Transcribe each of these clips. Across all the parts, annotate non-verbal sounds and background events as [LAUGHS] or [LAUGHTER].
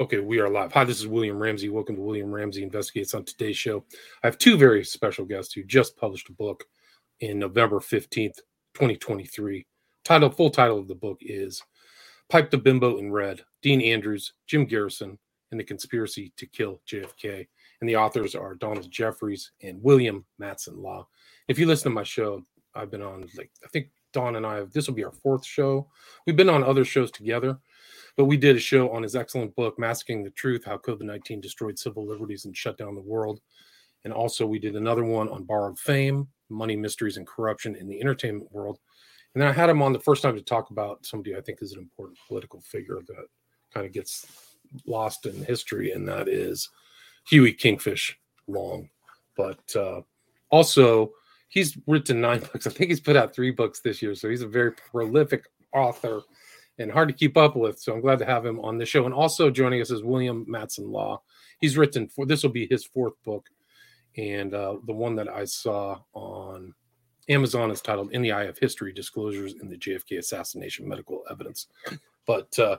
Okay, we are live. Hi, this is William Ramsey. Welcome to William Ramsey Investigates on today's show. I have two very special guests who just published a book in November 15th, 2023. Title, full title of the book is Pipe the Bimbo in Red, Dean Andrews, Jim Garrison, and the Conspiracy to Kill JFK. And the authors are Donald Jeffries and William Matson Law. If you listen to my show, I've been on like I think Don and I have this will be our fourth show. We've been on other shows together but we did a show on his excellent book, Masking the Truth How COVID 19 Destroyed Civil Liberties and Shut Down the World. And also, we did another one on borrowed fame, money, mysteries, and corruption in the entertainment world. And then I had him on the first time to talk about somebody I think is an important political figure that kind of gets lost in history, and that is Huey Kingfish Long. But uh, also, he's written nine [LAUGHS] books. I think he's put out three books this year. So he's a very prolific author and hard to keep up with. So I'm glad to have him on the show. And also joining us is William Matson Law. He's written for this will be his fourth book, and uh, the one that I saw on Amazon is titled "In the Eye of History: Disclosures in the JFK Assassination Medical Evidence." But uh,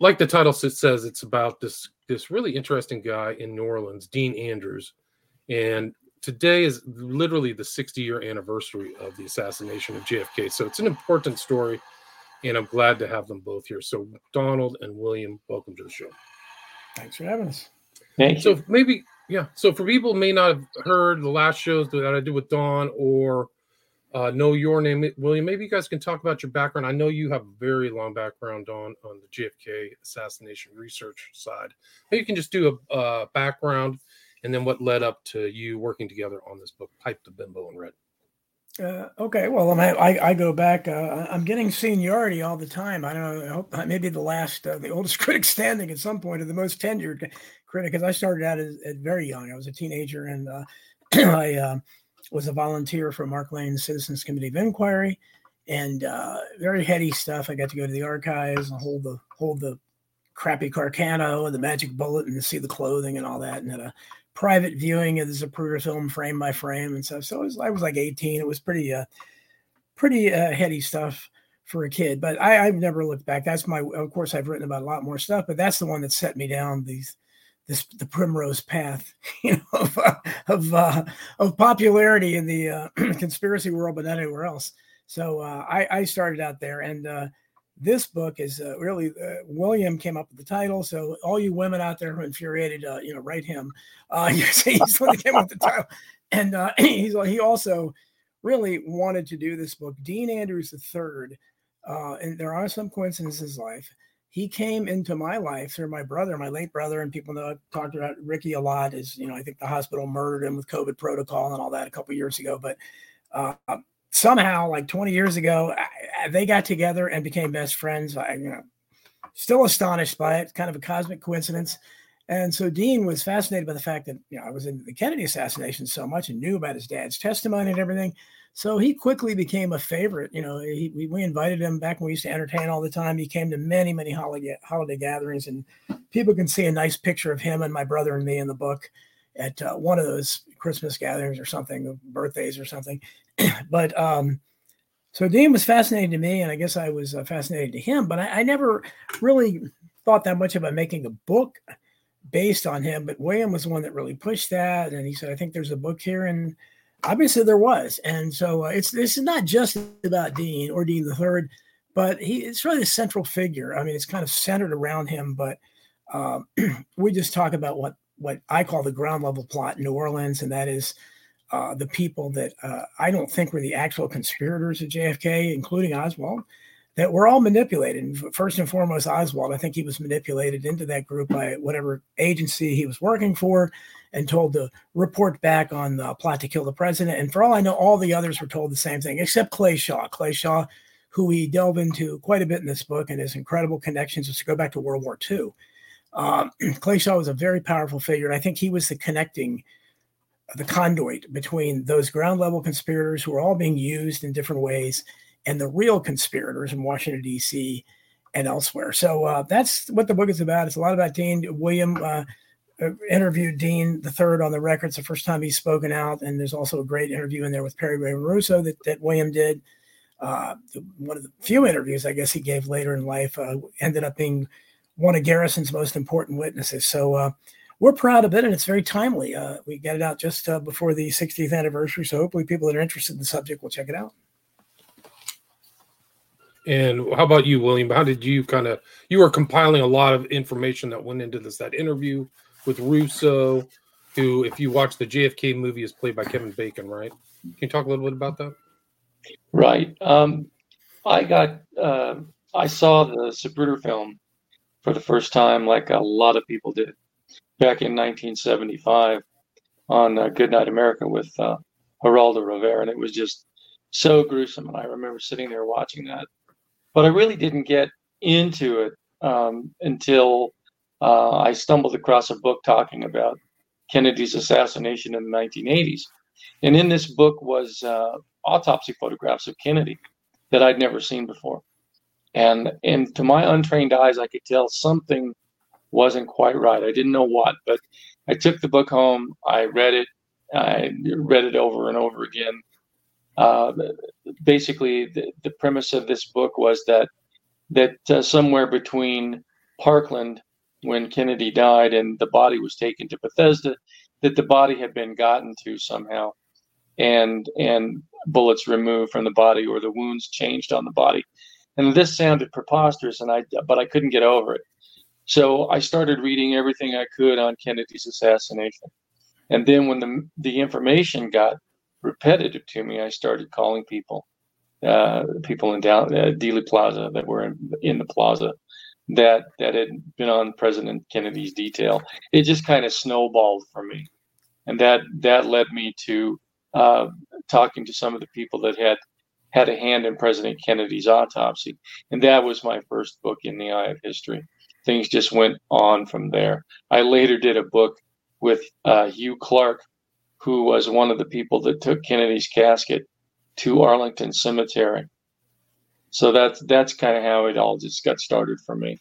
like the title says, it's about this this really interesting guy in New Orleans, Dean Andrews, and today is literally the 60 year anniversary of the assassination of JFK. So it's an important story and I'm glad to have them both here. So, Donald and William, welcome to the show. Thanks for having us. Thank so, you. maybe, yeah. So, for people may not have heard the last shows that I did with Don or uh, know your name, William, maybe you guys can talk about your background. I know you have a very long background, Don, on the JFK assassination research side. Maybe you can just do a, a background and then what led up to you working together on this book, Pipe the Bimbo and Red. Uh, okay, well, I, I go back. Uh, I'm getting seniority all the time. I don't know. I hope maybe the last, uh, the [LAUGHS] oldest critic standing at some point, or the most tenured critic, because I started out as, as, very young. I was a teenager, and uh, [CLEARS THROAT] I uh, was a volunteer for Mark Lane's Citizens Committee of Inquiry, and uh, very heady stuff. I got to go to the archives and hold the hold the crappy Carcano and the Magic Bullet and see the clothing and all that, and had a private viewing of the Zapruder film frame by frame and stuff. So was, I was like 18. It was pretty, uh, pretty uh, heady stuff for a kid. But I, have never looked back. That's my, of course, I've written about a lot more stuff, but that's the one that set me down these, this the primrose path, [LAUGHS] you know, of uh, of, uh, of popularity in the uh, [CLEARS THROAT] conspiracy world, but not anywhere else. So uh, I, I started out there, and uh, this book is uh, really uh, William came up with the title. So all you women out there who are infuriated, uh, you know, write him. Uh, [LAUGHS] he's the one that came up with the title, and uh, [CLEARS THROAT] he's he also really wanted to do this book. Dean Andrews III, uh, and there are some coincidences in his life. He came into my life through my brother, my late brother, and people know I've talked about Ricky a lot. Is you know I think the hospital murdered him with COVID protocol and all that a couple years ago, but somehow, like 20 years ago, they got together and became best friends. I, you know, still astonished by it. Kind of a cosmic coincidence. And so Dean was fascinated by the fact that you know I was in the Kennedy assassination so much and knew about his dad's testimony and everything. So he quickly became a favorite. You know, he, we, we invited him back when we used to entertain all the time. He came to many, many holiday holiday gatherings, and people can see a nice picture of him and my brother and me in the book at uh, one of those Christmas gatherings or something, birthdays or something. [CLEARS THROAT] but um, so Dean was fascinating to me, and I guess I was uh, fascinated to him. But I, I, never really thought that much about making a book based on him. But William was the one that really pushed that, and he said, "I think there's a book here," and obviously there was. And so uh, it's this is not just about Dean or Dean the Third, but he it's really the central figure. I mean, it's kind of centered around him, but um, [CLEARS THROAT] we just talk about what what I call the ground level plot in New Orleans, and that is uh, the people that uh, I don't think were the actual conspirators of JFK, including Oswald, that were all manipulated. First and foremost, Oswald, I think he was manipulated into that group by whatever agency he was working for and told to report back on the plot to kill the president. And for all I know, all the others were told the same thing, except Clay Shaw. Clay Shaw, who we delve into quite a bit in this book and his incredible connections, just to go back to World War II. Um, [CLEARS THROAT] Clay Shaw was a very powerful figure. And I think he was the connecting – the conduit between those ground level conspirators who are all being used in different ways and the real conspirators in Washington, D.C. and elsewhere. So uh, that's what the book is about. It's a lot about Dean. William uh, uh interviewed Dean the third on the record. It's the first time he's spoken out. And there's also a great interview in there with Perry Ray Russo that, that William did. Uh, one of the few interviews I guess he gave later in life uh, ended up being one of Garrison's most important witnesses. So uh, we're proud of it, and it's very timely. Uh, we got it out just uh, before the 60th anniversary, so hopefully people that are interested in the subject will check it out. And how about you, William? How did you kind of you were compiling a lot of information that went into this that interview with Russo, who, if you watch the JFK movie, is played by Kevin Bacon, right? Can you talk a little bit about that? Right. Um, I got uh, I saw the Zapruder film for the first time, like a lot of people did, back in 1975 on uh, Good Night America with uh, Geraldo Rivera, and it was just so gruesome. And I remember sitting there watching that, but I really didn't get into it um, until uh, I stumbled across a book talking about Kennedy's assassination in the 1980s. And in this book was uh, autopsy photographs of Kennedy that I'd never seen before. And and to my untrained eyes, I could tell something wasn't quite right. I didn't know what, but I took the book home. I read it. I read it over and over again. Uh, basically, the, the premise of this book was that that uh, somewhere between Parkland, when Kennedy died, and the body was taken to Bethesda, that the body had been gotten to somehow, and and bullets removed from the body or the wounds changed on the body. And this sounded preposterous, and I but I couldn't get over it. So I started reading everything I could on Kennedy's assassination. And then when the the information got repetitive to me, I started calling people, uh, people in down uh, Dealey Plaza that were in, in the plaza that that had been on President Kennedy's detail. It just kind of snowballed for me, and that that led me to uh, talking to some of the people that had had a hand in President Kennedy's autopsy, and that was my first book in the eye of history. Things just went on from there. I later did a book with uh, Hugh Clark, who was one of the people that took Kennedy's casket to Arlington Cemetery. So that's that's kind of how it all just got started for me.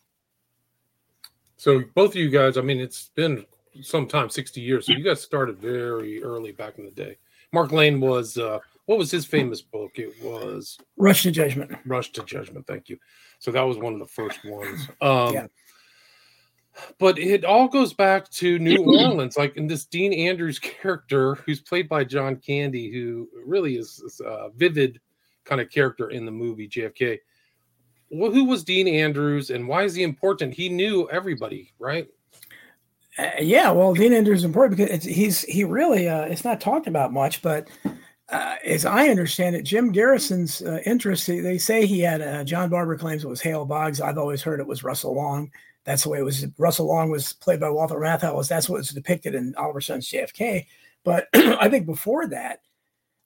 So both of you guys, I mean, it's been some time, sixty years. So you guys started very early back in the day. Mark Lane was uh, what was his famous book? It was Rush to Judgment. Rush to Judgment. Thank you. So that was one of the first ones. Um, yeah. But it all goes back to New [CLEARS THROAT] Orleans, like in this Dean Andrews [LAUGHS] character, who's played by John Candy, who really is, is a vivid kind of character in the movie JFK. Well, who was Dean Andrews, and why is he important? He knew everybody, right? Uh, yeah, well, Dean Andrews is important because he's he really uh, it's not talked about much, but uh, as I understand it, Jim Garrison's uh, interest. They say he had uh, John Barbour claims it was Hale Boggs. I've always heard it was Russell Long. That's the way it was. Russell Long was played by Walter Matthau. That's what was depicted in Oliver Stone's JFK. But [CLEARS THROAT] I think before that,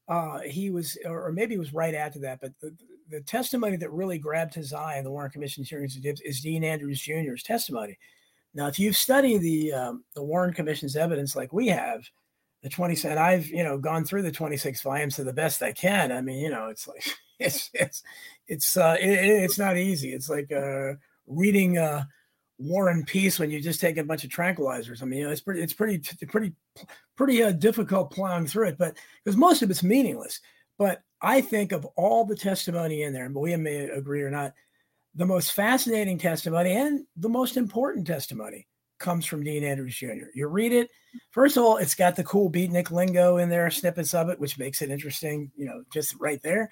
uh, he was, or maybe it was right after that. But the, the testimony that really grabbed his eye in the Warren Commission hearings is Dean Andrews Jr.'s testimony. Now, if you've studied the um, the Warren Commission's evidence like we have, the 20 and I've you know gone through the 26 volumes to the best I can. I mean, you know, it's like [LAUGHS] it's it's it's uh, it, it's not easy. It's like uh, reading uh, War and Peace when you just take a bunch of tranquilizers. I mean, you know, it's pretty it's pretty pretty pretty uh, difficult plowing through it, but because most of it's meaningless. But I think of all the testimony in there, and William may agree or not, the most fascinating testimony and the most important testimony comes from Dean Andrews Jr. You read it. First of all, it's got the cool beatnik lingo in there, snippets of it, which makes it interesting, you know, just right there.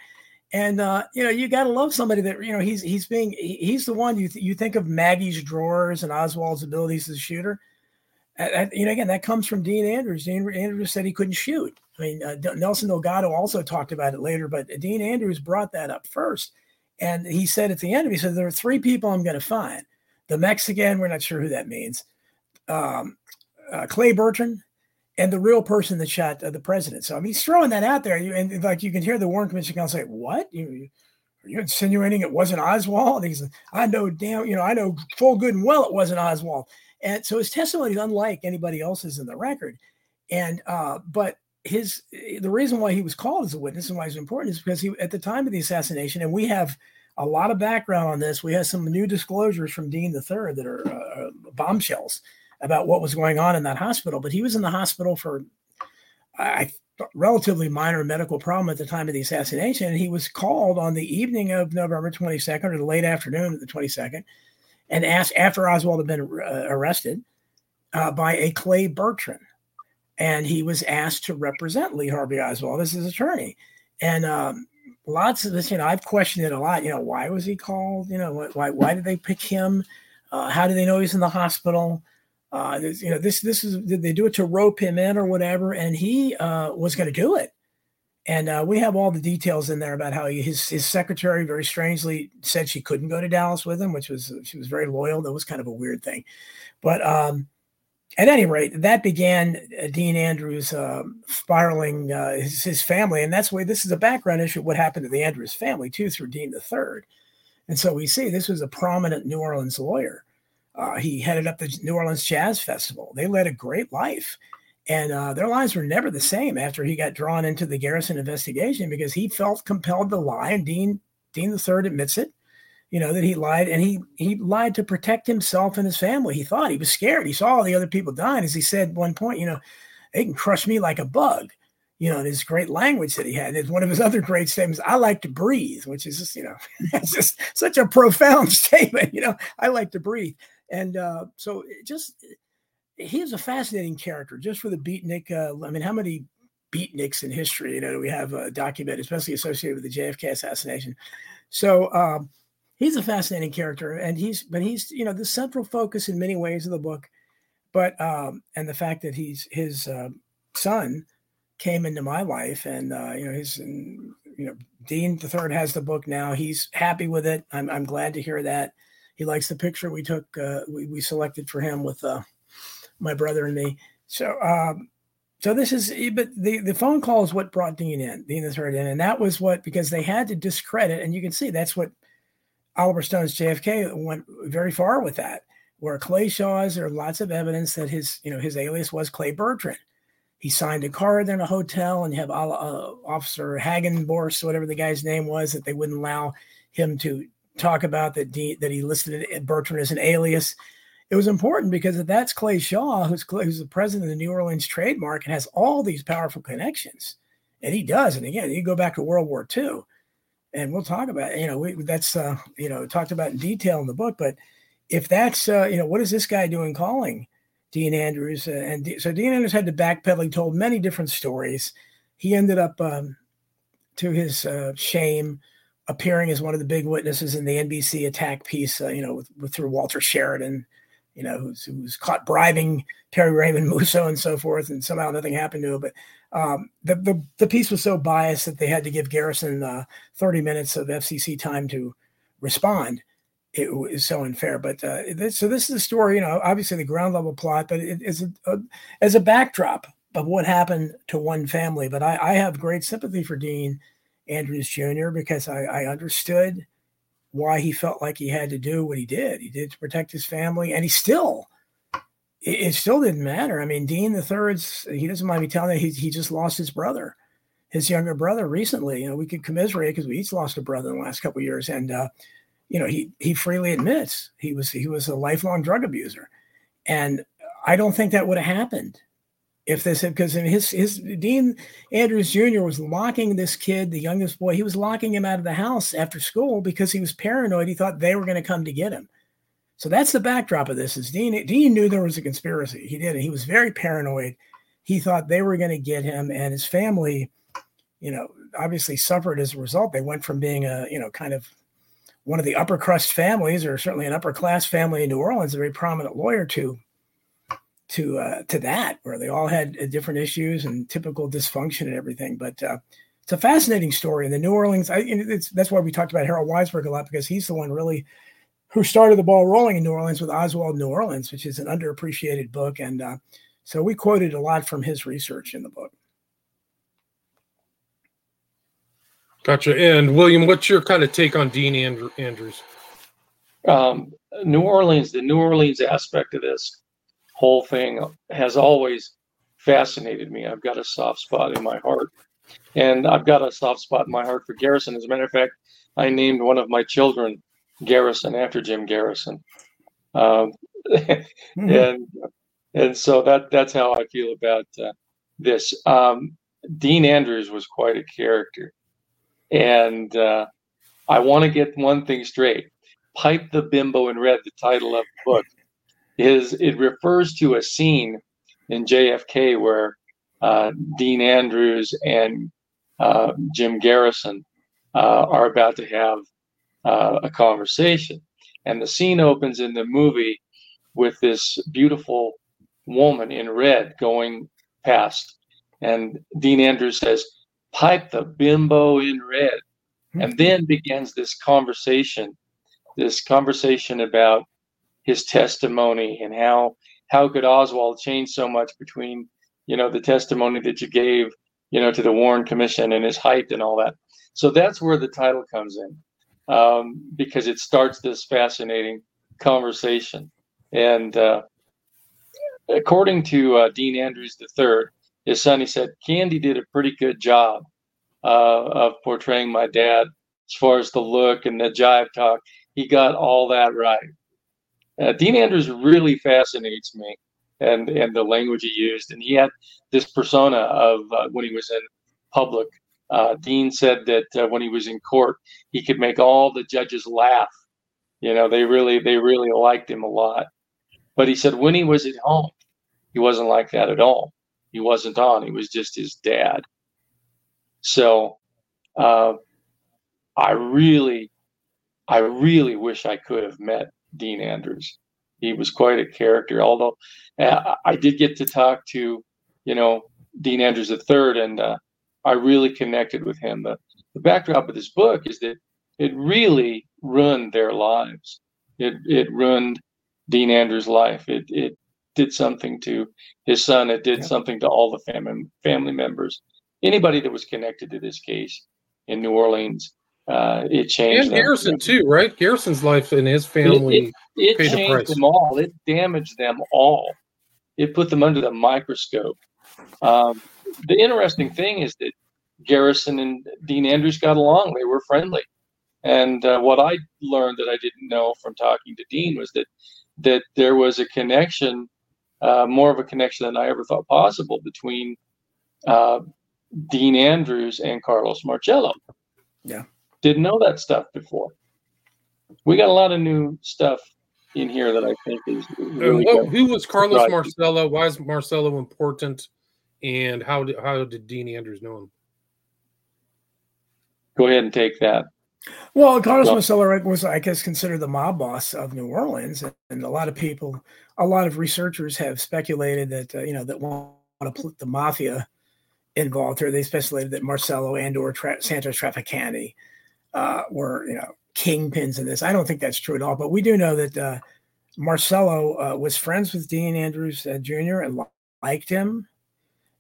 And uh, you know, you got to love somebody that you know he's he's being he's the one you th- you think of Maggie's drawers and Oswald's abilities as a shooter. you know, again, that comes from Dean Andrews. Dean Andrews said he couldn't shoot. I mean, uh, Nelson Delgado also talked about it later, but Dean Andrews brought that up first. And he said at the end he said, There are three people I'm going to find the Mexican, we're not sure who that means, um, uh, Clay Bertrand, and the real person that shot uh, the president. So I mean, he's throwing that out there. You, and like you can hear the Warren Commission counsel say, What? You, are you insinuating it wasn't Oswald? And he's I know damn, you know, I know full good and well it wasn't Oswald. And so his testimony is unlike anybody else's in the record. And uh, but his the reason why he was called as a witness and why he's important is because he at the time of the assassination, and we have a lot of background on this. We have some new disclosures from Dean III that are uh, uh, bombshells about what was going on in that hospital. But he was in the hospital for a relatively minor medical problem at the time of the assassination. And he was called on the evening of November 22nd or the late afternoon of the 22nd. and asked after Oswald had been uh, arrested uh, by a Clay Bertrand, and he was asked to represent Lee Harvey Oswald as his attorney. And um, lots of this, you know, I've questioned it a lot. You know, why was he called? You know, why why did they pick him? Uh, how do they know he's in the hospital? Uh, you know, this this is did they do it to rope him in or whatever? And he uh, was going to do it. And uh, we have all the details in there about how he, his his secretary very strangely said she couldn't go to Dallas with him, which was she was very loyal. That was kind of a weird thing, but um, at any rate, that began uh, Dean Andrews uh, spiraling uh, his, his, family, and that's why this is a background issue. What happened to the Andrews family too through Dean the Third, and so we see this was a prominent New Orleans lawyer. Uh, he headed up the New Orleans Jazz Festival. They led a great life and uh, their lives were never the same after he got drawn into the Garrison investigation because he felt compelled to lie. And Dean Dean the Third admits it, you know, that he lied and he he lied to protect himself and his family. He thought he was scared. He saw all the other people dying. As he said one point, you know, they can crush me like a bug. You know, his great language that he had. And one of his [LAUGHS] other great statements, I like to breathe, which is just, you know, [LAUGHS] it's just such a profound [LAUGHS] statement. You know, I like to breathe. And uh, so just he is a fascinating character just for the beatnik. Uh, I mean, how many beatniks in history, you know, do we have uh, documented, especially associated with the JFK assassination? So um, he's a fascinating character, and he's but he's you know the central focus in many ways of the book, but um, and the fact that he's his uh, son came into my life, and uh, you know his you know Dean the third has the book now. He's happy with it. I'm I'm glad to hear that. He likes the picture we took. Uh, we, we selected for him with uh, my brother and me. So, um, so this is, but the, the phone call is what brought Dean in, Dean the third in, and that was what because they had to discredit, and you can see that's what Oliver Stone's JFK went very far with that. Where Clay Shaw's, there are lots of evidence that his, you know, his alias was Clay Bertrand. He signed a card in a hotel, and you have uh, Officer Hagenborst, whatever the guy's name was, that they wouldn't allow him to talk about that. Dean, that he listed Bertrand as an alias it was important because that's Clay Shaw, who's, who's the president of the New Orleans Trade Mart and has all these powerful connections. And he does. And again, you go back to World War II, and we'll talk about, you know, we, that's, uh, you know, talked about in detail in the book. But if that's, uh, you know, what is this guy doing calling Dean Andrews? Uh, and D- so Dean Andrews had to backpedal. He told many different stories. He ended up, um, to his uh, shame, appearing as one of the big witnesses in the NBC attack piece, uh, you know, with, with, through Walter Sheridan you know, who's, who's caught bribing Perry Raymond Russo and so forth, and somehow nothing happened to him. But um, the, the, the piece was so biased that they had to give Garrison uh, 30 minutes of FCC time to respond. It was so unfair. But uh, this, so this is a story, you know, obviously the ground level plot, but it is as a backdrop of what happened to one family. But I, I have great sympathy for Dean Andrews Jr. because I, I understood – why he felt like he had to do what he did. He did to protect his family, and he still. It, it still didn't matter. I mean, Dean the Third's. He doesn't mind me telling you he he just lost his brother, his younger brother recently. You know, we could commiserate because we each lost a brother in the last couple years, and uh, you know, he he freely admits he was he was a lifelong drug abuser, and I don't think that would have happened if this because his his Dean Andrews Jr. was locking this kid, the youngest boy, he was locking him out of the house after school because he was paranoid. He thought they were going to come to get him. So that's the backdrop of this. Is Dean Dean knew there was a conspiracy. He did it. He was very paranoid. He thought they were going to get him, and his family, you know, obviously suffered as a result. They went from being a you know kind of one of the upper crust families, or certainly an upper class family in New Orleans, a very prominent lawyer, to to uh, to that, where they all had uh, different issues and typical dysfunction and everything. But uh, it's a fascinating story. And the New Orleans, I, that's why we talked about Harold Weisberg a lot because he's the one really who started the ball rolling in New Orleans with Oswald New Orleans, which is an underappreciated book. And uh, so we quoted a lot from his research in the book. Gotcha. And William, what's your kind of take on Dean Andrews? Um, New Orleans, the New Orleans aspect of this whole thing has always fascinated me. I've got a soft spot in my heart. And I've got a soft spot in my heart for Garrison. As a matter of fact, I named one of my children Garrison after Jim Garrison. Um, [LAUGHS] mm-hmm. and and so that that's how I feel about uh, this. Um, Dean Andrews was quite a character, and uh, I want to get one thing straight. Pipe the Bimbo in Red, the title of the book, is it refers to a scene in JFK where uh, Dean Andrews and uh, Jim Garrison uh, are about to have uh, a conversation. And the scene opens in the movie with this beautiful woman in red going past. And Dean Andrews says, Pipe the bimbo in red. And then begins this conversation, this conversation about his testimony and how how could Oswald change so much between, you know, the testimony that you gave, you know, to the Warren Commission and his height and all that. So that's where the title comes in um, because it starts this fascinating conversation. And uh, according to uh, Dean Andrews III, his son, he said, Candy did a pretty good job uh, of portraying my dad as far as the look and the jive talk. He got all that right. Uh, Dean Andrews really fascinates me and, and the language he used. And he had this persona of uh, when he was in public uh, Dean said that uh, when he was in court, he could make all the judges laugh. You know, they really they really liked him a lot. But he said when he was at home, he wasn't like that at all. He wasn't on. He was just his dad. So, uh, I really, I really wish I could have met Dean Andrews. He was quite a character. Although uh, I did get to talk to, you know, Dean Andrews III, and uh, I really connected with him. The, the backdrop of this book is that it really ruined their lives. It it ruined Dean Andrews' life. It it did something to his son. It did yeah. something to all the family family members. Anybody that was connected to this case in New Orleans, uh, it changed. And Garrison too, right? Garrison's life and his family. It, it, it changed the them all. It damaged them all. It put them under the microscope. Um, the interesting thing is that Garrison and Dean Andrews got along. They were friendly. And uh, what I learned that I didn't know from talking to Dean was that that there was a connection, uh, more of a connection than I ever thought possible between uh, Dean Andrews and Carlos Marcello. Yeah, didn't know that stuff before. We got a lot of new stuff in here that I think is really what, who was Carlos right. Marcello? Why is Marcello important? And how did how did Dean Andrews know him? Go ahead and take that. Well, Carlos well, Marcello was, I guess, considered the mob boss of New Orleans, and a lot of people, a lot of researchers have speculated that uh, you know that want to put the mafia involved here. They speculated that Marcello and or Tra- Santos Trafficante uh, were you know kingpins in this. I don't think that's true at all, but we do know that uh, Marcello uh, was friends with Dean Andrews uh, Jr. and liked him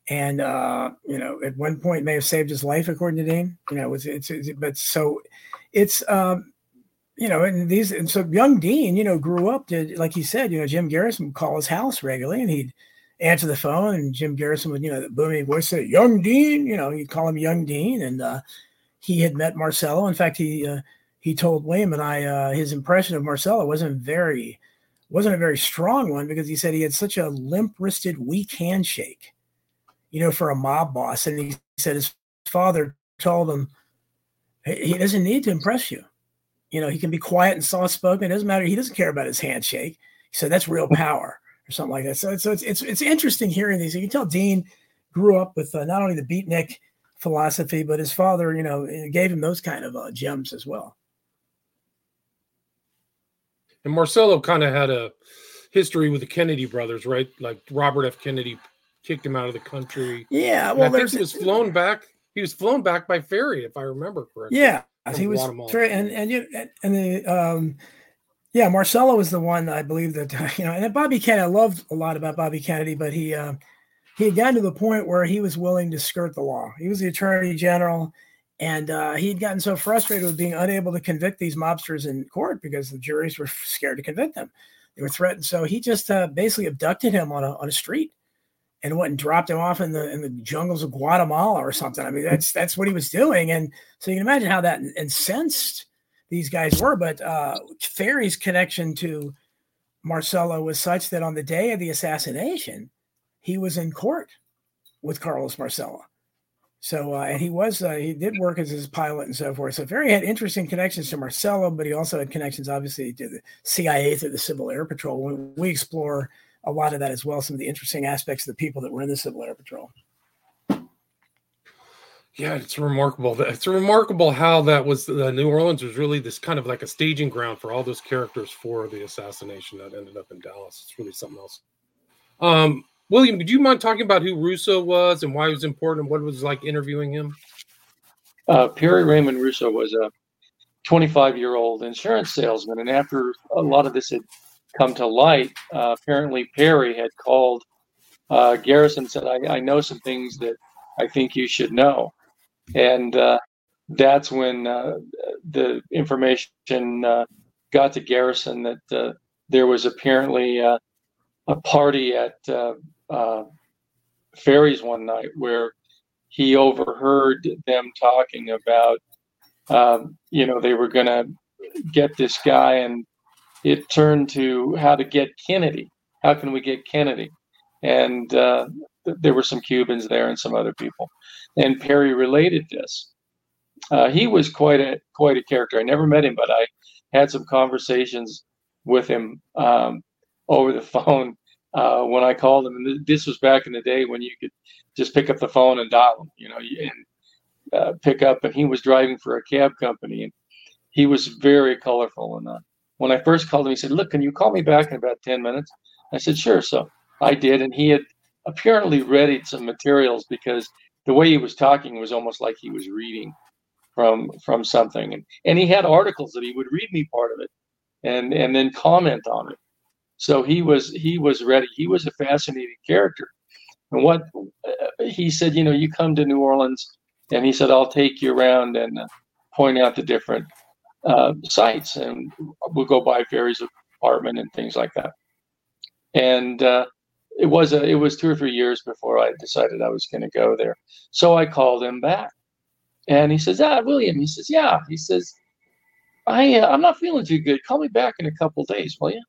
and uh, you know, at one point may have saved his life, according to Dean. You know, it's, it's, it's but so it's um, you know, and these and so young Dean, you know, grew up to like he said, you know, Jim Garrison would call his house regularly, and he'd answer the phone, and Jim Garrison would, you know, the booming voice say, "Young Dean," you know, he'd call him Young Dean, and uh, he had met Marcello. In fact, he uh, he told William and I uh, his impression of Marcello wasn't very wasn't a very strong one because he said he had such a limp wristed, weak handshake you know, for a mob boss. And he said his father told him he doesn't need to impress you. You know, he can be quiet and soft spoken. It doesn't matter. He doesn't care about his handshake. He said that's real power or something like that. So, so it's, it's, it's interesting hearing these. You can tell Dean grew up with uh, not only the beatnik philosophy, but his father, you know, gave him those kind of uh, gems as well. And Marcello kind of had a history with the Kennedy brothers, right? Like Robert F. Kennedy kicked him out of the country. Yeah, well, he was flown back. He was flown back by Ferrie, if I remember correctly. Yeah, he was. And and you and the um, yeah, Marcello was the one I believe that [LAUGHS] you know, and Bobby Kennedy. I loved a lot about Bobby Kennedy, but he uh, he had gotten to the point where he was willing to skirt the law. He was the attorney general. And uh, he'd gotten so frustrated with being unable to convict these mobsters in court because the juries were scared to convict them. They were threatened. So he just uh, basically abducted him on a, on a street and went and dropped him off in the in the jungles of Guatemala or something. I mean, that's that's what he was doing, and so you can imagine how that incensed these guys were. But uh, Ferrie's connection to Marcello was such that on the day of the assassination, he was in court with Carlos Marcello, So uh, and he was uh, he did work as his pilot and so forth. So Ferrie had interesting connections to Marcello, but he also had connections obviously to the CIA through the Civil Air Patrol. We, we explore a lot of that as well. Some of the interesting aspects of the people that were in the Civil Air Patrol. Yeah, it's remarkable. It's remarkable how that was. Uh, New Orleans was really this kind of like a staging ground for all those characters for the assassination that ended up in Dallas. It's really something else. Um, William, do you mind talking about who Russo was and why he was important? And what it was like interviewing him? Uh, Perry Raymond Russo was a 25 year old insurance salesman. And after a lot of this had come to light, uh, apparently Perry had called uh, Garrison and said, I, I, know some things that I think you should know. And uh, that's when uh, the information uh, got to Garrison that there was apparently a party at uh, Ferrie's one night where he overheard them talking about, um, you know, they were going to get this guy, and it turned to how to get Kennedy. How can we get Kennedy? And uh, th- there were some Cubans there and some other people. And Perry related this. Uh, he was quite a quite a character. I never met him, but I had some conversations with him um, over the [LAUGHS] phone uh, when I called him. And this was back in the day when you could just pick up the phone and dial him, you know, and uh, pick up. And he was driving for a cab company, and he was very colorful. And uh, when I first called him, he said, "Look, can you call me back in about ten minutes?" I said, "Sure." So I did, and he had apparently readied some materials because the way he was talking was almost like he was reading from from something, and and he had articles that he would read me part of it, and and then comment on it. So he was he was ready. He was a fascinating character. And what uh, he said, you know, you come to New Orleans, and he said, I'll take you around and uh, point out the different uh, sites, and we'll go by Ferrie's apartment and things like that. And uh, it was a it was two or three years before I decided I was going to go there. So I called him back, and he says, Ah, William. He says, Yeah. He says, I uh, I'm not feeling too good. Call me back in a couple days, will you?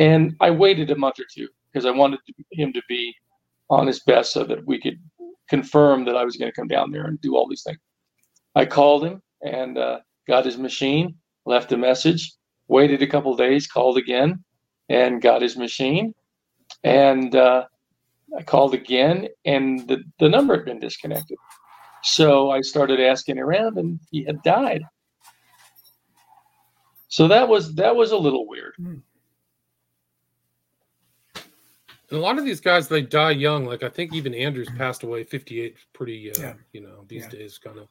And I waited a month or two because I wanted him to be on his best so that we could confirm that I was going to come down there and do all these things. I called him and uh, got his machine, left a message, waited a couple days, called again, and got his machine. And uh, I called again, and the, the number had been disconnected. So I started asking around, and he had died. So that was that was a little weird. Mm. And a lot of these guys, they die young. Like I think even Andrews passed away 58, pretty, uh, yeah. you know, these yeah. days kind of.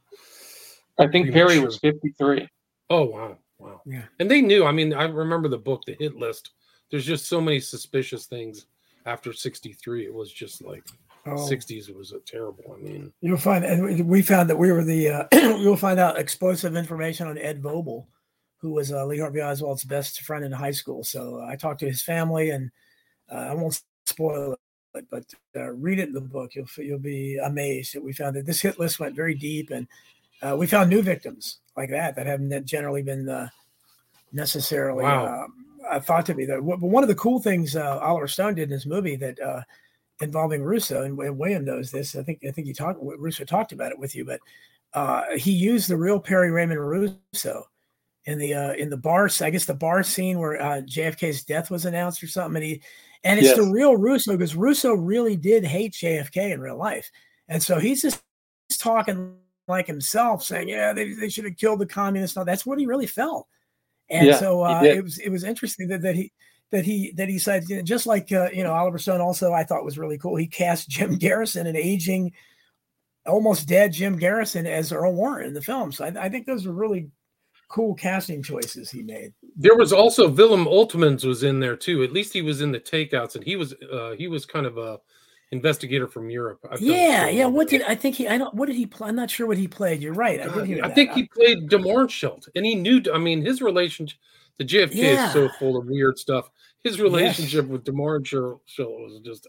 I think Perry sure. was 53. Oh, wow. Wow. Yeah. And they knew. I mean, I remember the book, The Hit List. There's just so many suspicious things after 63. It was just like oh. 60s. It was a terrible. I mean, you'll find, and we found that we were the, uh, [CLEARS THROAT] you'll find out explosive information on Ed Voebel, who was uh, Lee Harvey Oswald's best friend in high school. So uh, I talked to his family and uh, I won't spoil it, but uh, read it in the book. You'll you'll be amazed that we found that this hit list went very deep, and uh, we found new victims like that that haven't generally been uh, necessarily wow. Uh, thought to be there. But one of the cool things uh, Oliver Stone did in his movie that uh, involving Russo and, and, William knows this. I think I think he talked Russo talked about it with you, but he used the real Perry Raymond Russo in the uh, in the bar. I guess the bar scene where uh, JFK's death was announced or something, and he and it's yes. the real Russo because Russo really did hate JFK in real life. And so he's just talking like himself, saying, Yeah, they, they should have killed the communists. No, that's what he really felt. And yeah, so uh, it was it was interesting that, that he that he that he said you know, just like uh, you know Oliver Stone also I thought was really cool. He cast Jim [LAUGHS] Garrison, an aging, almost dead Jim Garrison, as Earl Warren in the film. So I, I think those are really cool casting choices he made. There was also Willem Oltmans was in there too. At least he was in the takeouts, and he was uh, he was kind of a investigator from Europe. I've yeah, yeah. What did I think he? I don't. What did he play? I'm not sure what he played. You're right. I, did I think he played de and he knew. I mean, his relationship. The JFK yeah. is so full of weird stuff. His relationship yes. with de was just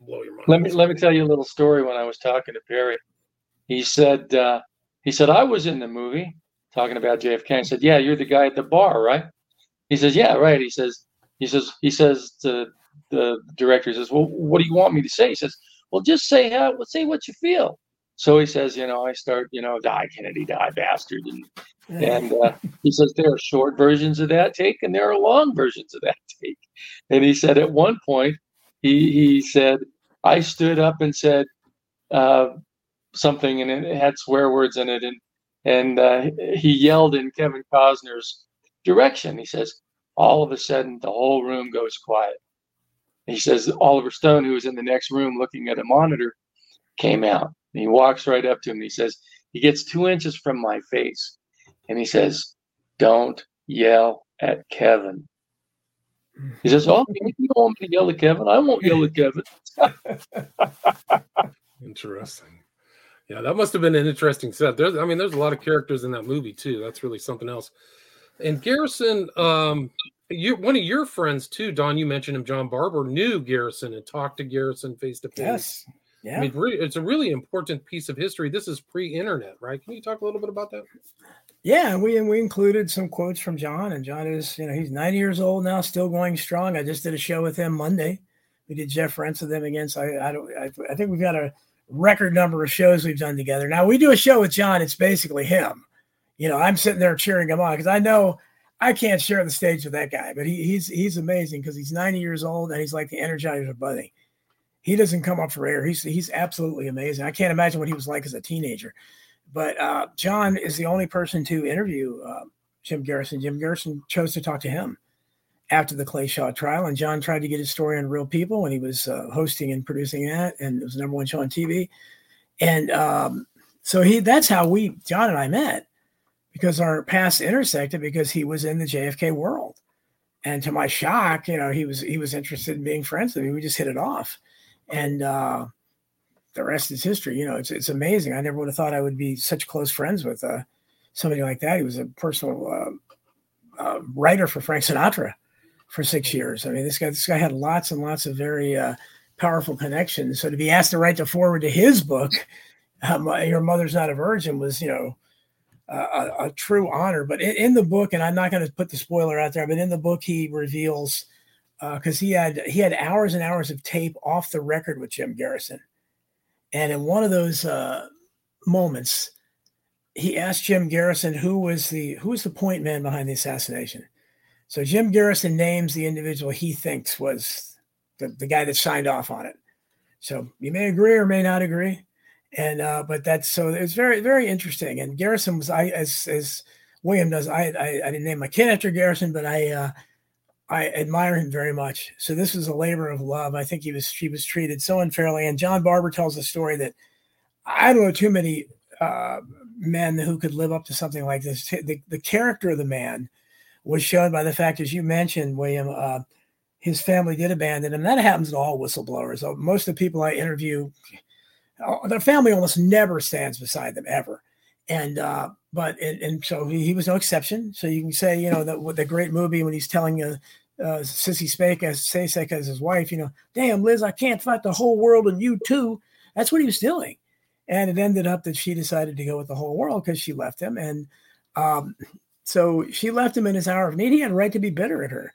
blow your mind. Let me let me tell you a little story. When I was talking to Perry, he said uh, he said I was in the movie talking about JFK and said, "Yeah, you're the guy at the bar, right?" He says, "Yeah, right." He says, "He says, he says to the director, he says, well, what do you want me to say?" He says, "Well, just say how, say what you feel." so he says, you know, I start, you know, die Kennedy, die bastard, and and uh, he says there are short versions of that take and there are long versions of that [LAUGHS] take. And he said at one point, he he said, I stood up and said uh, something, and it had swear words in it, and and uh, he yelled in Kevin Costner's direction. He says, all of a sudden, the whole room goes quiet. He says Oliver Stone, who was in the next room looking at a monitor, came out. And he walks right up to him. He says, he gets two inches from my face. And he says, Don't yell at Kevin. He says, Oh, you don't want me to yell at Kevin? I won't yell at Kevin. [LAUGHS] interesting. Yeah, that must have been an interesting set. There's, I mean, there's a lot of characters in that movie too. That's really something else. And Garrison, um, you one of your friends too, Don. You mentioned him, John Barbour, knew Garrison and talked to Garrison face to face. Yes. Yeah. I mean, it's a really important piece of history. This is pre-internet, right? Can you talk a little bit about that? Yeah, we we included some quotes from John, and John is, you know, he's 90 years old now, still going strong. I just did a show with him Monday. We did Jeff Rense with him again. So I, I don't, I, I think we've got a record number of shows we've done together. Now we do a show with John. It's basically him. You know, I'm sitting there cheering him on because I know I can't share the stage with that guy, but he, he's he's amazing because he's 90 years old and he's like the Energizer Bunny he doesn't come up for air. He's he's absolutely amazing. I can't imagine what he was like as a teenager. But uh, John is the only person to interview uh, Jim Garrison. Jim Garrison chose to talk to him after the Clay Shaw trial, and John tried to get his story on Real People when he was uh, hosting and producing that, and it was number one show on TV. And um, so he that's how we John and I met because our paths intersected because he was in the JFK world. And to my shock, you know, he was he was interested in being friends with me. We just hit it off and uh, the rest is history. You know, it's it's amazing. I never would have thought I would be such close friends with uh, somebody like that. He was a personal uh, uh writer for Frank Sinatra for six years. I mean, this guy this guy had lots and lots of very uh, powerful connections. So to be asked to write the forward to his book, um, "Your Mother's Not a Virgin," was you know. A, a, true honor, but in, in the book, and I'm not going to put the spoiler out there, but in the book, he reveals because uh, he had he had hours and hours of tape off the record with Jim Garrison, and in one of those uh, moments, he asked Jim Garrison who was the who was the point man behind the assassination. So Jim Garrison names the individual he thinks was the, the guy that signed off on it. So you may agree or may not agree, and uh, but that's so it's very very interesting. And Garrison was I as as William does. I I, I didn't name my kid after Garrison, but I uh, I admire him very much. So this was a labor of love. I think he was he was treated so unfairly. And John Barbour tells a story that I don't know too many uh, men who could live up to something like this. The, the character of the man was shown by the fact, as you mentioned, William, uh, his family did abandon him. That happens to all whistleblowers. Most of the people I interview, uh, their family almost never stands beside them ever. And uh, but and, and so he, he, was no exception. So you can say, you know, the, the great movie when he's telling uh, uh, Sissy Spacek as Spacek as his wife, you know, damn Liz, I can't fight the whole world and you too. That's what he was doing, and it ended up that she decided to go with the whole world because she left him, and um, so she left him in his hour of need. He had a right to be bitter at her,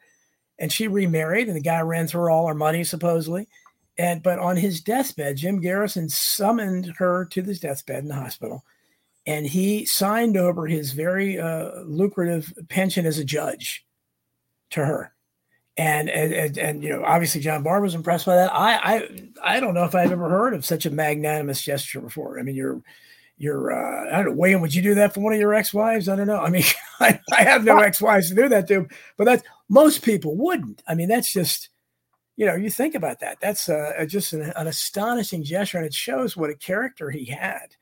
and she remarried, and the guy ran through all her money supposedly, and but on his deathbed, Jim Garrison summoned her to his deathbed in the hospital, and he signed over his very uh, lucrative pension as a judge to her and, and and, you know obviously John Barr was impressed by that. I I I don't know if I've ever heard of such a magnanimous gesture before. I mean, you're you're uh, I don't know, Wayne, would you do that for one of your ex-wives? I don't know. I mean, [LAUGHS] I, I have no ex-wives to do that to, but that's most people wouldn't. I mean, that's just you know, you think about that. That's uh, just an, an astonishing gesture, and it shows what a character he had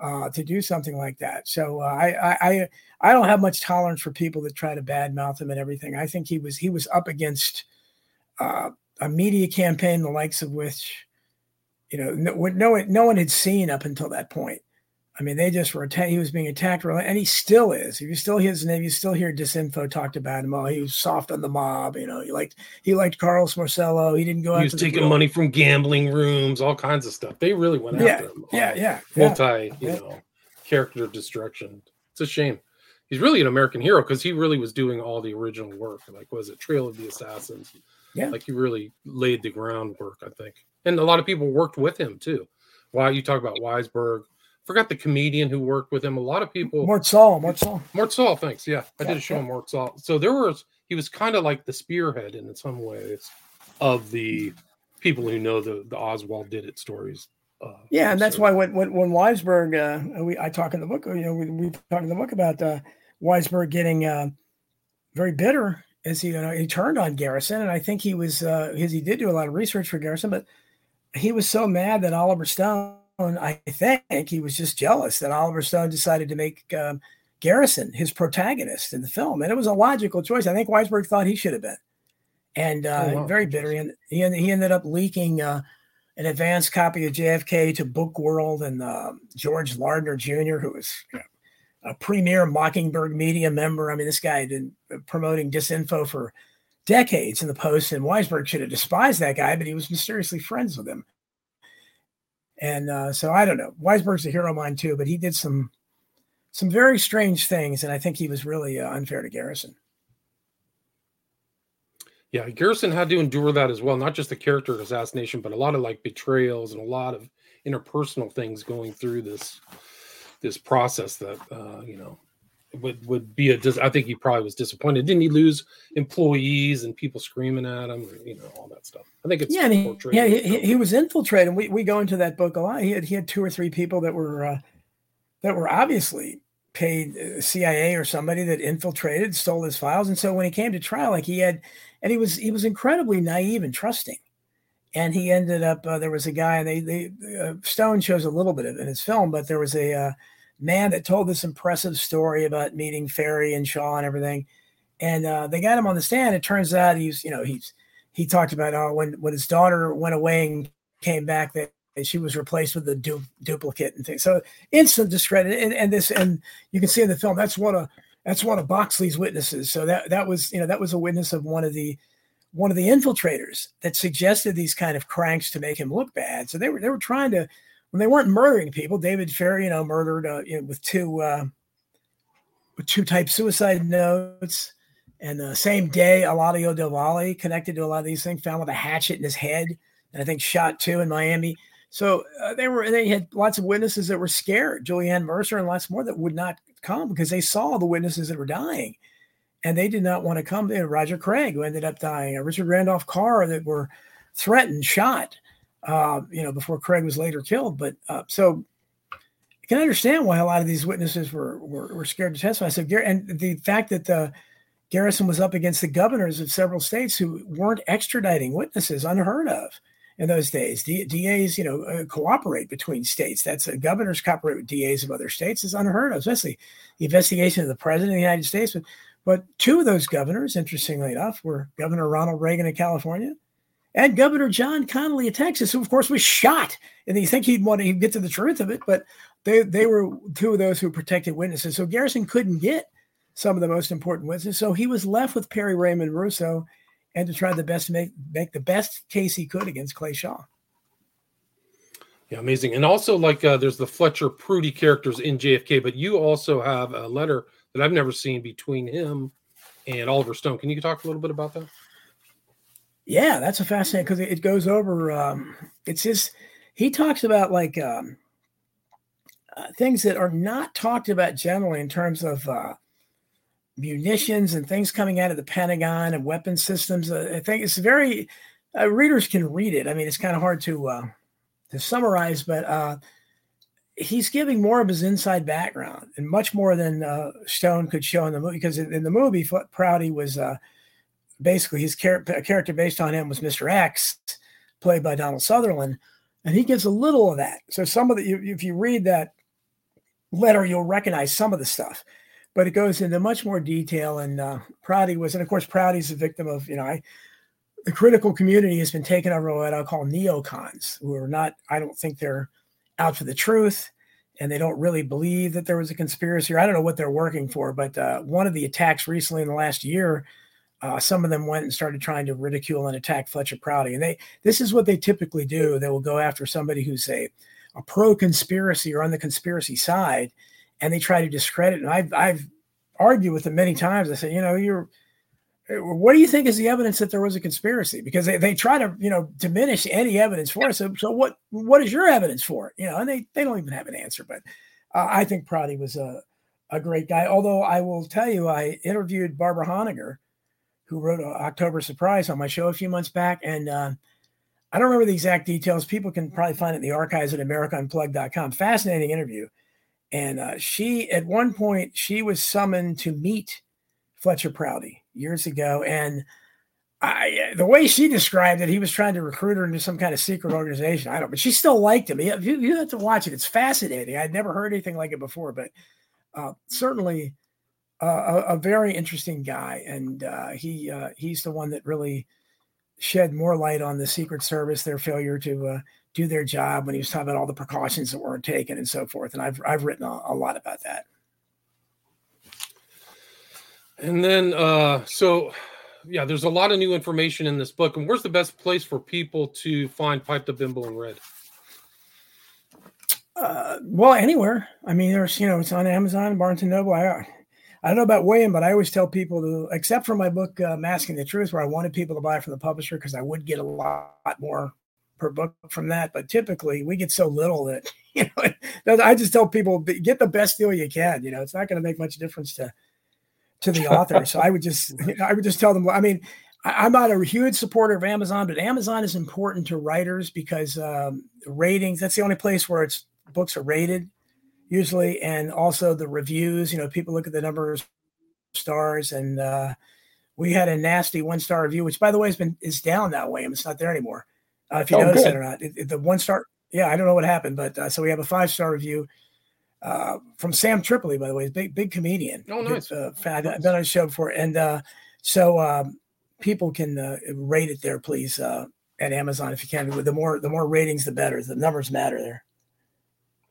uh, to do something like that. So uh, I, I I don't have much tolerance for people that try to badmouth him and everything. I think he was he was up against uh, a media campaign the likes of which you know no, no one no one had seen up until that point. I mean, they just were attacked. He was being attacked, and he still is. If you still hear his name, you still hear disinfo talked about him. Oh, he was soft on the mob. You know, he liked he liked Carlos Marcello. He didn't go. He was taking money from gambling rooms, all kinds of stuff. They really went yeah, after him. Yeah, yeah, multi, yeah. you yeah. know, character destruction. It's a shame. He's really an American hero because he really was doing all the original work. Like, was it Trail of the Assassins? Yeah, like he really laid the groundwork, I think, and a lot of people worked with him too Why you talk about Weisberg? Forgot the comedian who worked with him. A lot of people. Mort Sahl. Mort Sahl. Mort Sahl. Thanks. Yeah, I Yeah, did a show yeah. on Mort Sahl. So there was he was kind of like the spearhead in some ways of the people who know the the Oswald did it stories. Uh, Yeah, and that's so- why when when, when Weisberg, uh, we I talk in the book, you know, we, we talk in the book about uh, Weisberg getting uh, very bitter as he you know, he turned on Garrison, and I think he was uh, because he did do a lot of research for Garrison, but he was so mad that Oliver Stone, I think he was just jealous that Oliver Stone decided to make um, Garrison his protagonist in the film, and it was a logical choice. I think Weisberg thought he should have been, and uh, Oh, wow. very bitter. And he he ended up leaking. Uh, an advanced copy of JFK to Book World and um, George Lardner Jr., who was a premier Mockingbird media member. I mean, this guy had been promoting disinfo for decades in the Post, and Weisberg should have despised that guy, but he was mysteriously friends with him. And uh, so I don't know. Weisberg's a hero of mine too, but he did some some very strange things, and I think he was really uh, unfair to Garrison. Yeah, Garrison had to endure that as well, not just the character assassination, but a lot of like betrayals and a lot of interpersonal things going through this this process that uh, you know would would be a dis- I think he probably was disappointed. Didn't he lose employees and people screaming at him, you know, all that stuff. I think it's yeah, he, yeah, he, he, was infiltrated. We we go into that book a lot. He had he had two or three people that were uh, that were obviously paid uh, CIA or somebody that infiltrated, stole his files, and so when he came to trial, like he had, and he was he was incredibly naive and trusting, and he ended up uh, there was a guy, and they they uh, Stone shows a little bit of it in his film, but there was a uh, man that told this impressive story about meeting Ferrie and Shaw and everything, and uh, they got him on the stand. It turns out he's you know he's he talked about uh, when when his daughter went away and came back that she was replaced with a du- duplicate and things. So instant discredit and, and this and you can see in the film that's one of that's one of Boxley's witnesses. So that that was you know that was a witness of one of the one of the infiltrators that suggested these kind of cranks to make him look bad. So they were they were trying to when they weren't murdering people. David Ferrie, you know, murdered uh, you know, with two uh, with two type suicide notes. And the same day, Eladio Del Valle, connected to a lot of these things, found with a hatchet in his head, and I think shot two in Miami. So uh, they were they had lots of witnesses that were scared, Julia Ann Mercer and lots more that would not come because they saw the witnesses that were dying, and they did not want to come. There, Roger Craig, who ended up dying, Richard Randolph Carr, that were threatened, shot, uh, you know, before Craig was later killed. But uh, so you can understand why a lot of these witnesses were were, were scared to testify. So and the fact that the Garrison was up against the governors of several states who weren't extraditing witnesses, unheard of in those days. D- DAs, you know, uh, cooperate between states. That's uh, governors cooperate with DAs of other states is unheard of, especially the investigation of the president of the United States. But, but two of those governors, interestingly enough, were Governor Ronald Reagan of California and Governor John Connolly of Texas, who of course was shot. And you think he'd want to get to the truth of it, but they they were two of those who protected witnesses. So Garrison couldn't get some of the most important witnesses. So he was left with Perry Raymond Russo and to try the best to make make the best case he could against Clay Shaw. Yeah, amazing. And also, like, uh, there's the Fletcher Prouty characters in JFK, but you also have a letter that I've never seen between him and Oliver Stone. Can you talk a little bit about that? Yeah, that's a fascinating because it goes over. Um, it's his. He talks about like um, uh, things that are not talked about generally in terms of uh, munitions and things coming out of the Pentagon and weapon systems. Uh, I think it's very. Uh, readers can read it. I mean, it's kind of hard to uh, to summarize, but uh, he's giving more of his inside background and much more than Stone could show in the movie. Because in, in the movie, Prouty was basically his char- character based on him was Mr. X, played by Donald Sutherland, and he gives a little of that. So some of the if you read that letter, you'll recognize some of the stuff, but it goes into much more detail. And uh, Prouty was, and of course, Prouty's a victim of you know I. The critical community has been taken over by what I'll call neocons, who are not, I don't think they're out for the truth and they don't really believe that there was a conspiracy. Or I don't know what they're working for, but uh, one of the attacks recently in the last year, uh, some of them went and started trying to ridicule and attack Fletcher Prouty. And they this is what they typically do. They will go after somebody who's a, a pro conspiracy or on the conspiracy side, and they try to discredit. And I've I've argued with them many times. I say, you know, you're what do you think is the evidence that there was a conspiracy? Because they, they try to, you know, diminish any evidence for it. So, so what what is your evidence for it? You know, and they, they don't even have an answer. But uh, I think Prouty was a, a great guy. Although I will tell you, I interviewed Barbara Honegger, who wrote October Surprise on my show a few months back. And uh, I don't remember the exact details. People can probably find it in the archives at AmericaUnplugged.com. Fascinating interview. And uh, she, at one point, she was summoned to meet Fletcher Prouty years ago. And I, the way she described it, he was trying to recruit her into some kind of secret organization. I don't, but she still liked him. You, you have to watch it. It's fascinating. I'd never heard anything like it before, but uh, certainly uh, a, a, very interesting guy. And uh, he uh, he's the one that really shed more light on the Secret Service, their failure to uh, do their job when he was talking about all the precautions that weren't taken and so forth. And I've I've written a, a lot about that. And then, uh, so yeah, there's a lot of new information in this book. And where's the best place for people to find Pipe the Bimbo in Red? Uh, well, anywhere. I mean, there's, you know, it's on Amazon, Barnes and Noble. I, I don't know about William, but I always tell people to, except for my book, uh, Masking the Truth, where I wanted people to buy from the publisher because I would get a lot more per book from that. But typically, we get so little that, [LAUGHS] you know, [LAUGHS] I just tell people get the best deal you can. You know, it's not going to make much difference to, to the author. so I would just [LAUGHS] I would just tell them. I mean, I, am not a huge supporter of Amazon, but Amazon is important to writers because um, ratings. That's the only place where it's books are rated usually, and also the reviews. You know, people look at the number of stars, and uh, we had a nasty one star review, which by the way has been is down that way. It's not there anymore. Uh, if you oh, notice good. it or not, it, it, the one star. Yeah, I don't know what happened, but uh, so we have a five star review uh, from Sam Tripoli, by the way, big big comedian. Oh, nice. Uh, I've been on a show before, and uh, so um, people can uh, rate it there, please, uh, at Amazon if you can. The more the more ratings, the better. The numbers matter there.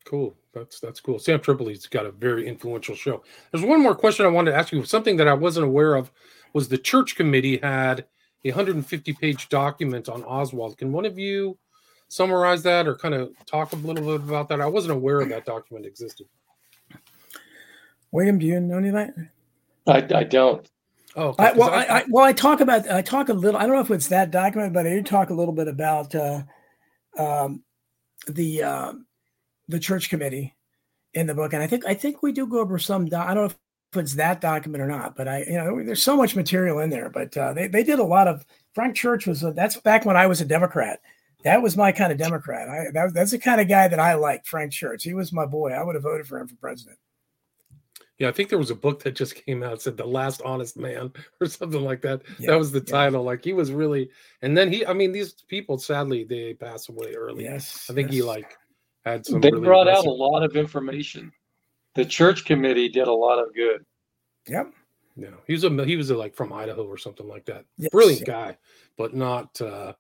Cool. That's that's cool. Sam Tripoli's got a very influential show. There's one more question I wanted to ask you. Something that I wasn't aware of was the church committee had a 150 page document on Oswald. Can one of you summarize that or kind of talk a little bit about that? I wasn't aware of that document existed. William, do you know any of that? I, I don't. Oh, okay. I, well, I, I, well, I talk about I talk a little. I don't know if it's that document, but I do talk a little bit about uh, um, the uh, the church committee in the book, and I think I think we do go over some. Do- I don't know if it's that document or not, but I you know there's so much material in there. But uh, they they did a lot of. Frank Church was a, that's back when I was a Democrat, that was my kind of Democrat. I, that, that's the kind of guy that I like, Frank Church. He was my boy. I would have voted for him for president. Yeah, I think there was a book that just came out said "The Last Honest Man" or something like that. Yeah, that was the title. Yeah. Like he was really, and then he. I mean, these people sadly they pass away early. Yes, I think yes. he like had some. They really brought out a lot of information. The church committee did a lot of good. Yep. Yeah, he was a he was a, like from Idaho or something like that. Yes, Brilliant yeah. guy, but not. uh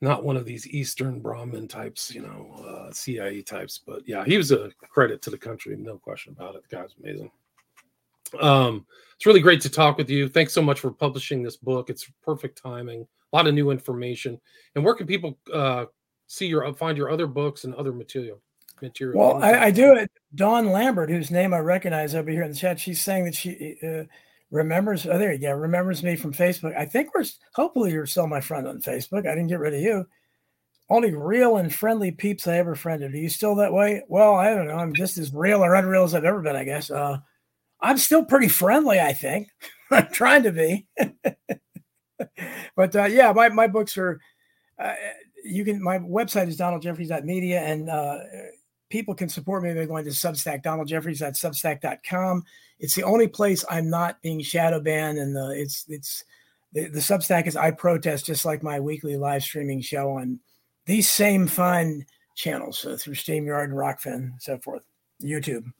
not one of these Eastern Brahmin types, you know, uh, CIA types. But yeah, he was a credit to the country, no question about it. The guy's amazing. Um, it's really great to talk with you. Thanks so much for publishing this book. It's perfect timing, a lot of new information. And where can people uh, see your find your other books and other material? Material. Well, I, I do it. Dawn Lambert, whose name I recognize over here in the chat, she's saying that she uh, remembers oh there you go remembers me from facebook. I think we're hopefully you're still my friend on facebook. I didn't get rid of you. Only real and friendly peeps i ever friended. Are you still that way? Well i don't know. I'm just as real or unreal as i've ever been i guess. Uh, i'm still pretty friendly i think. [LAUGHS] I'm trying to be. [LAUGHS] But uh, yeah my, my books are uh, you can my website is donaldjeffries.media and uh, people can support me by going to substack donaldjeffries.substack.com it's the only place I'm not being shadow banned, and the it's it's the, the Substack is I protest just like my weekly live streaming show on these same fun channels so through StreamYard and Rokfin and so forth, YouTube.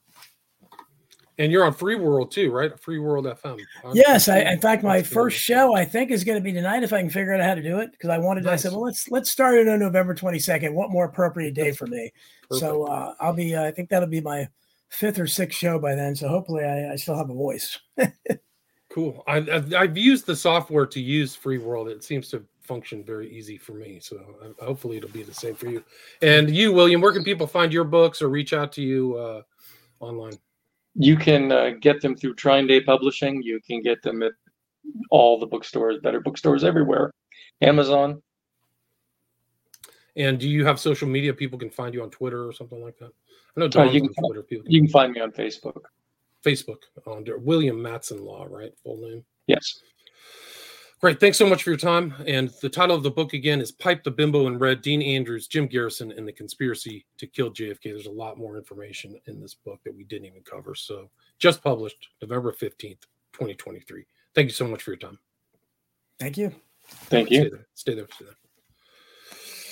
And you're on Free World too, right? Free World FM. Yes, I, in fact, my first show I think is going to be tonight if I can figure out how to do it because I wanted. Nice. To, I said, well, let's let's start it on November 22nd. What more appropriate day for me? Perfect. So uh, I'll be. Uh, I think that'll be my fifth or sixth show by then. So hopefully I, I still have a voice. [LAUGHS] cool. I, I've, I've, used the software to use Free World. It seems to function very easy for me. So uh, hopefully it'll be the same for you. And you, William, where can people find your books or reach out to you uh, online? You can uh, get them through Trine Day Publishing. You can get them at all the bookstores, better bookstores everywhere, Amazon. And do you have social media? People can find you on Twitter or something like that. I know Uh, you can- Twitter. People can You can find me on Facebook. Facebook under William Matson Law, right? Full name. Yes. Great. Thanks so much for your time. And the title of the book again is Pipe the Bimbo in Red, Dean Andrews, Jim Garrison, and the Conspiracy to Kill JFK. There's a lot more information in this book that we didn't even cover. So just published November 15th, 2023. Thank you so much for your time. Thank you. Thank you. Stay there. Stay there. Stay there.